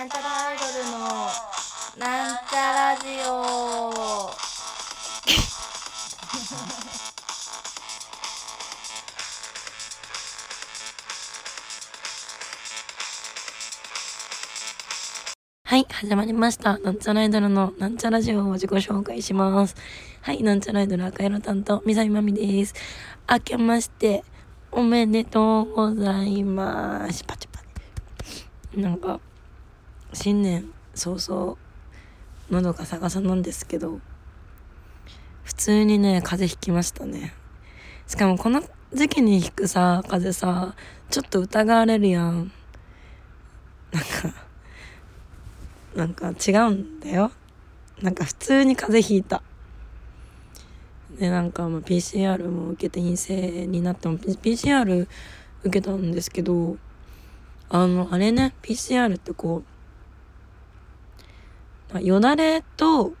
なんちゃらアイドルのなんちゃラジオはい、始まりました。なんちゃらアイドルのなんちゃラジオを自己紹介します。はい、なんちゃらアイドル赤色担当、みさみまみです。明けまして、おめでとうございます。パチパチ。なんか、新年早々、喉が逆さなんですけど、普通にね、風邪ひきましたね。しかもこの時期にひくさ、風邪さ、ちょっと疑われるやん。なんか、なんか違うんだよ。なんか普通に風邪ひいた。で、なんかまあ PCR も受けて陰性になっても、PCR 受けたんですけど、あの、あれね、PCR ってこう、よだれと、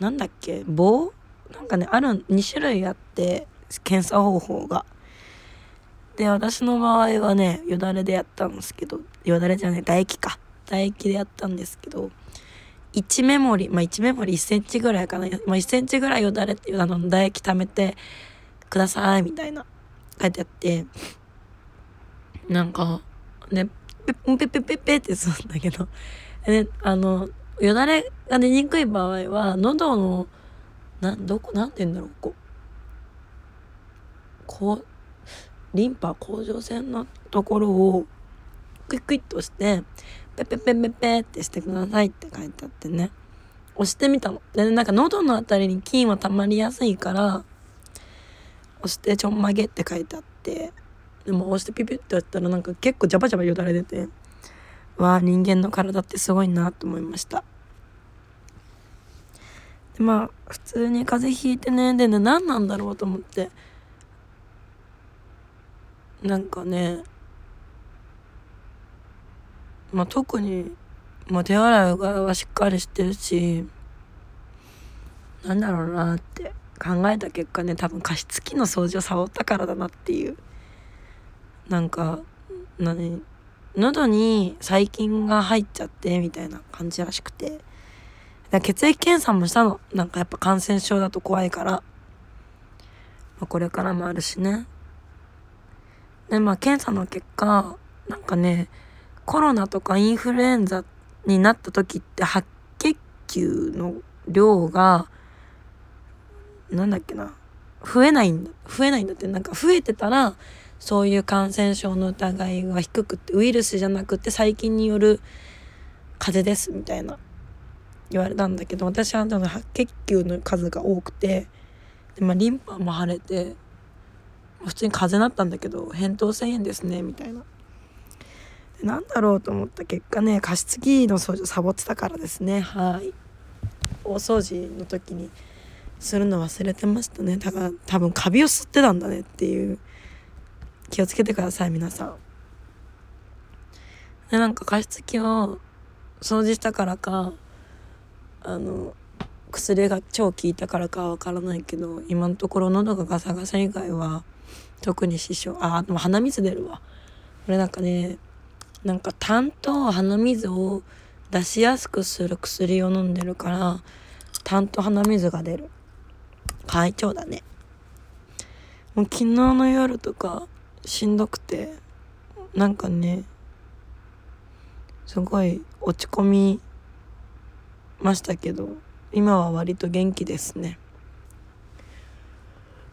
なんだっけ、棒？なんかね、ある、2種類あって、検査方法が。で、私の場合はね、よだれでやったんですけど、よだれじゃない、唾液か。唾液でやったんですけど、1メモリ、まあ1メモリ1センチぐらいかな。まあ1センチぐらいよだれっていうあの唾液溜めてくださいみたいな書いてあって、なんか、ね、ペッペッペッペッペってするんだけど、ね、あの、よだれが出にくい場合は、喉の、な、どこ、なんて言うんだろう、こう、こう、リンパ甲状腺のところをクイクイッと押して、ペペペペペってしてくださいって書いてあってね。押してみたの。で、なんか喉のあたりに菌は溜まりやすいから、押してちょんまげって書いてあって、でも押してピピってやったらなんか結構ジャバジャバよだれ出て、わあ、人間の体ってすごいなと思いました。で、まあ、普通に風邪ひいてね、でね、何なんだろうと思って、なんかね、まあ、特に、まあ、手洗いがはしっかりしてるし、なんだろうなって考えた結果ね、多分加湿器の掃除をサボったからだなっていう。なんか、何？喉に細菌が入っちゃってみたいな感じらしくて。だ血液検査もしたの。なんかやっぱ感染症だと怖いから。まあ、これからもあるしね。で、まあ検査の結果、なんかね、コロナとかインフルエンザになった時って白血球の量が、なんだっけな、増えないんだ。増えないんだって、なんか増えてたら、そういう感染症の疑いが低くって、ウイルスじゃなくて細菌による風邪ですみたいな言われたんだけど、私は白血球の数が多くて、で、まあリンパも腫れて、普通に風邪だったんだけど、扁桃腺炎ですね、みたいな。なんだろうと思った結果ね加湿器の掃除をサボってたからですね。はい。大掃除の時にするの忘れてましたね。だから多分カビを吸ってたんだねっていう。気をつけてください皆さん。でなんか加湿器を掃除したからかあの薬が超効いたからかわからないけど今のところ喉がガサガサ以外は特に支障あでも鼻水出るわ。これなんかねなんか痰と鼻水を出しやすくする薬を飲んでるから痰と鼻水が出る。会長だね。もう昨日の夜とかしんどくてなんかねすごい落ち込みましたけど今は割と元気ですね。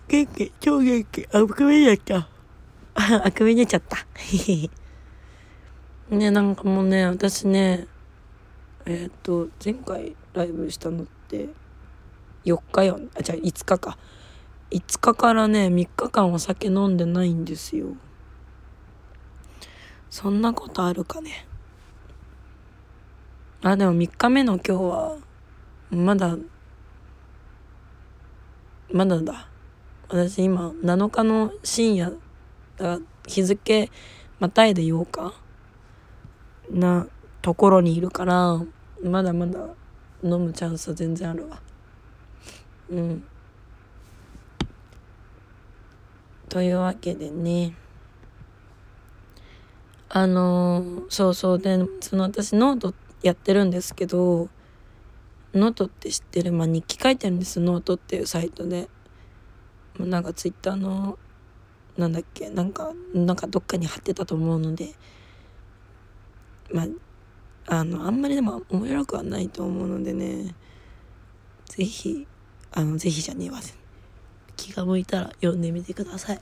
元気超元気。あくび出ちゃった あくび出ちゃった。ねなんかもうね私ねえっ、と前回ライブしたのって4日よあじゃあ5日か。5日からね3日間お酒飲んでないんですよ。そんなことあるかねあでも3日目の今日はまだまだだ。私今7日の深夜だ日付またいで8日なところにいるからまだまだ飲むチャンスは全然あるわ。うん。というわけでね。あのーそうそう。でその私ノートってやってるんですけどノートって知ってる？まあ日記書いてるんですノートっていうサイトで。なんかツイッターのなんだっけ？なんかなんかどっかに貼ってたと思うので。まああのあんまりでも面白くはないと思うのでね。是非あの是非じゃねえわ。気が向いたら読んでみてください。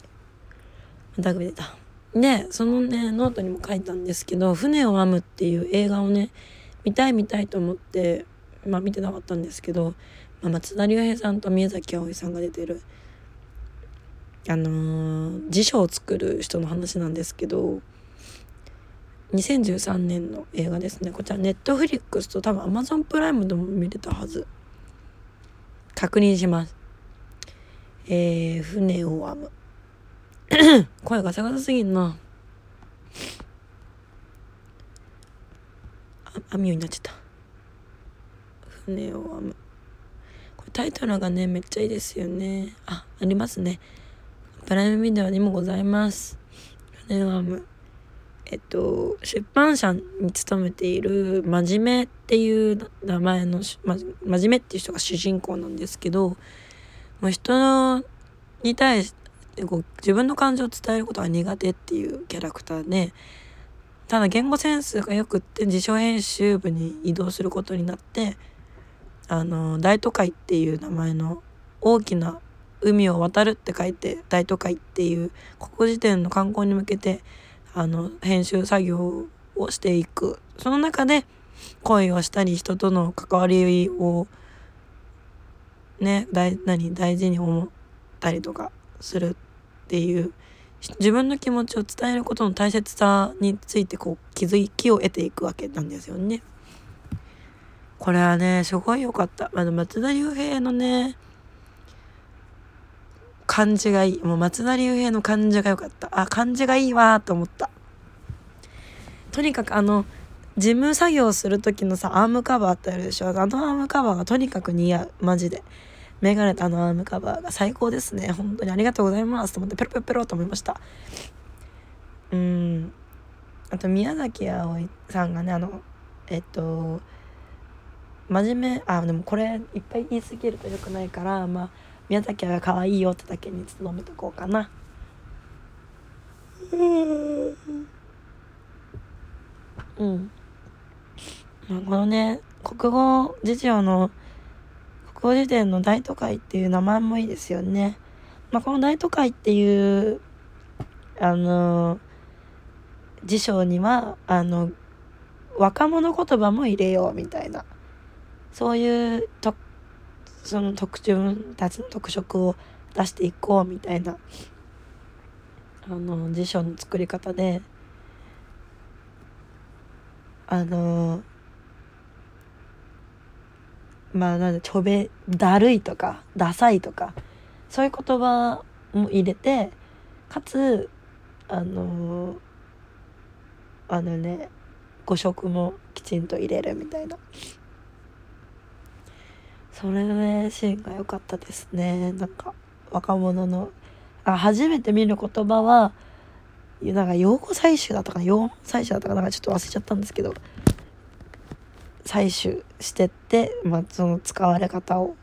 また出たでそのねノートにも書いたんですけど「船を編む」っていう映画をね見たい見たいと思ってまあ見てなかったんですけど、まあ、松田龍平さんと宮崎あおいさんが出てるあのー、辞書を作る人の話なんですけど2013年の映画ですね。こちらネットフリックスと多分アマゾンプライムでも見れたはず。確認します。えー、船を編む。声がガサすぎんな。編むようになっちゃった。船を編む。これタイトルがねめっちゃいいですよね。あありますね。プライムビデオにもございます。船を編む。えっと出版社に勤めている真面目っていう名前の、ま、真面目っていう人が主人公なんですけどもう人に対してこう自分の感情を伝えることが苦手っていうキャラクターでただ言語センスがよくって辞書編集部に移動することになってあの大都会っていう名前の大きな海を渡るって書いて大都会っていう国時点の観光に向けてあの編集作業をしていく。その中で恋をしたり人との関わりをね大何大事に思ったりとかするっていう自分の気持ちを伝えることの大切さについてこう気づきを得ていくわけなんですよね。これはねすごい良かった。あの松田龍平のね感じがいい。もう松田龍平の感じが良かった。あ感じがいいわと思った。とにかくあの事務作業する時のさアームカバーってあるでしょ？あのアームカバーがとにかく似合う。マジで。メガネとあのアームカバーが最高ですね。本当にありがとうございます。と思ってペロペロペロと思いました。うん。あと宮崎あおいさんがねあのえっと真面目あでもこれいっぱい言い過ぎるとよくないからまあ宮崎が可愛いよってだけに努めとこうかな。うん。このね国語辞書の国語辞典の大都会っていう名前もいいですよね。まあ、この大都会っていうあの辞書にはあの若者言葉も入れようみたいなそういうとその特自分たちの特色を出していこうみたいなあの辞書の作り方であのまあなんでちょべだるいとかダサいとかそういう言葉も入れてかつあのあのね語色もきちんと入れるみたいな。それねシーンが良かったですね。なんか若者のあ初めて見る言葉はなんか用語採取だとか用語採取だとかなんかちょっと忘れちゃったんですけど。採取してって、まあ、その使われ方を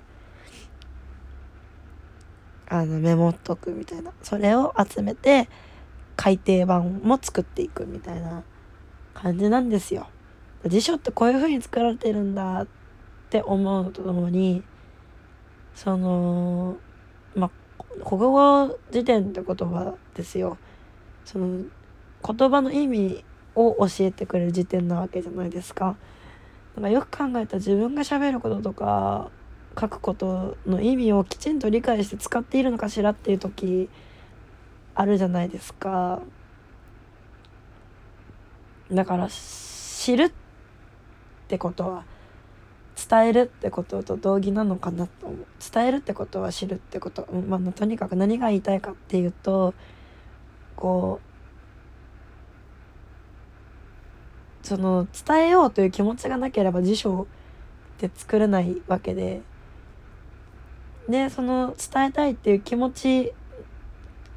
あのメモっとくみたいなそれを集めて改訂版も作っていくみたいな感じなんですよ。辞書ってこういう風に作られてるんだって思うとともにそのまあ国語辞典って言葉ですよその言葉の意味を教えてくれる辞典なわけじゃないですか。だかよく考えた自分が喋ることとか書くことの意味をきちんと理解して使っているのかしらっていう時あるじゃないですか。だから知るってことは伝えるってことと同義なのかなと思う伝えるってことは知るってこと、まあ、とにかく何が言いたいかっていうとこうその伝えようという気持ちがなければ辞書って作れないわけで。でその伝えたいっていう気持ち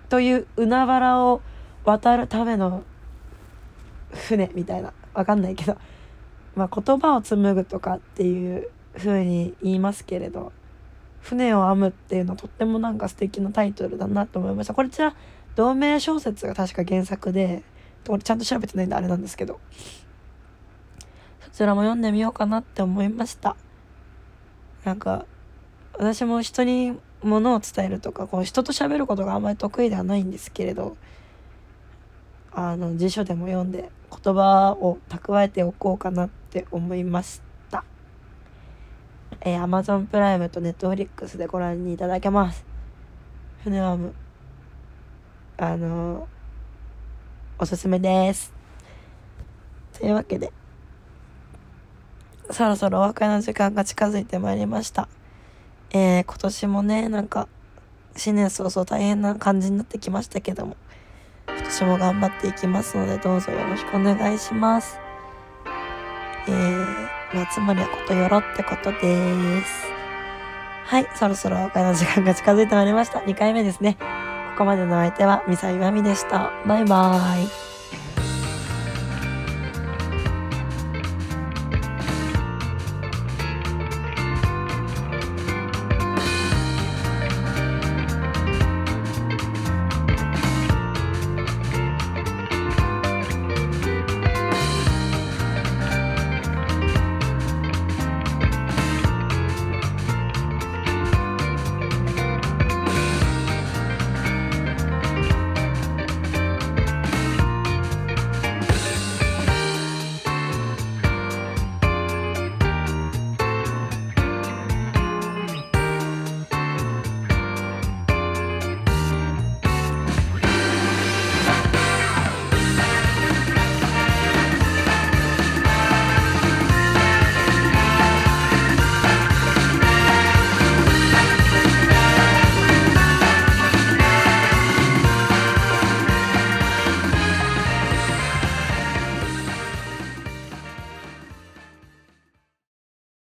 という海原を渡るための船みたいな。わかんないけど。まあ、言葉を紡ぐとかっていう風に言いますけれど。船を編むっていうのはとってもなんか素敵なタイトルだなと思いました。これちら同名小説が確か原作で。これちゃんと調べてないんであれなんですけど。そちらも読んでみようかなって思いましたなんか私も人にものを伝えるとかこう人と喋ることがあんまり得意ではないんですけれどあの辞書でも読んで言葉を蓄えておこうかなって思いました。えー、Amazon プライムと Netflix でご覧にいただけます。船ワム。あのー、おすすめです。というわけで、そろそろお別れの時間が近づいてまいりました。えー、今年もね、なんか、新年早々大変な感じになってきましたけども、今年も頑張っていきますので、どうぞよろしくお願いします。えー、まあ、つまりはことよろってことです。はい、そろそろお別れの時間が近づいてまいりました。2回目ですね。ここまでの相手は、ミサイワミでした。バイバーイ。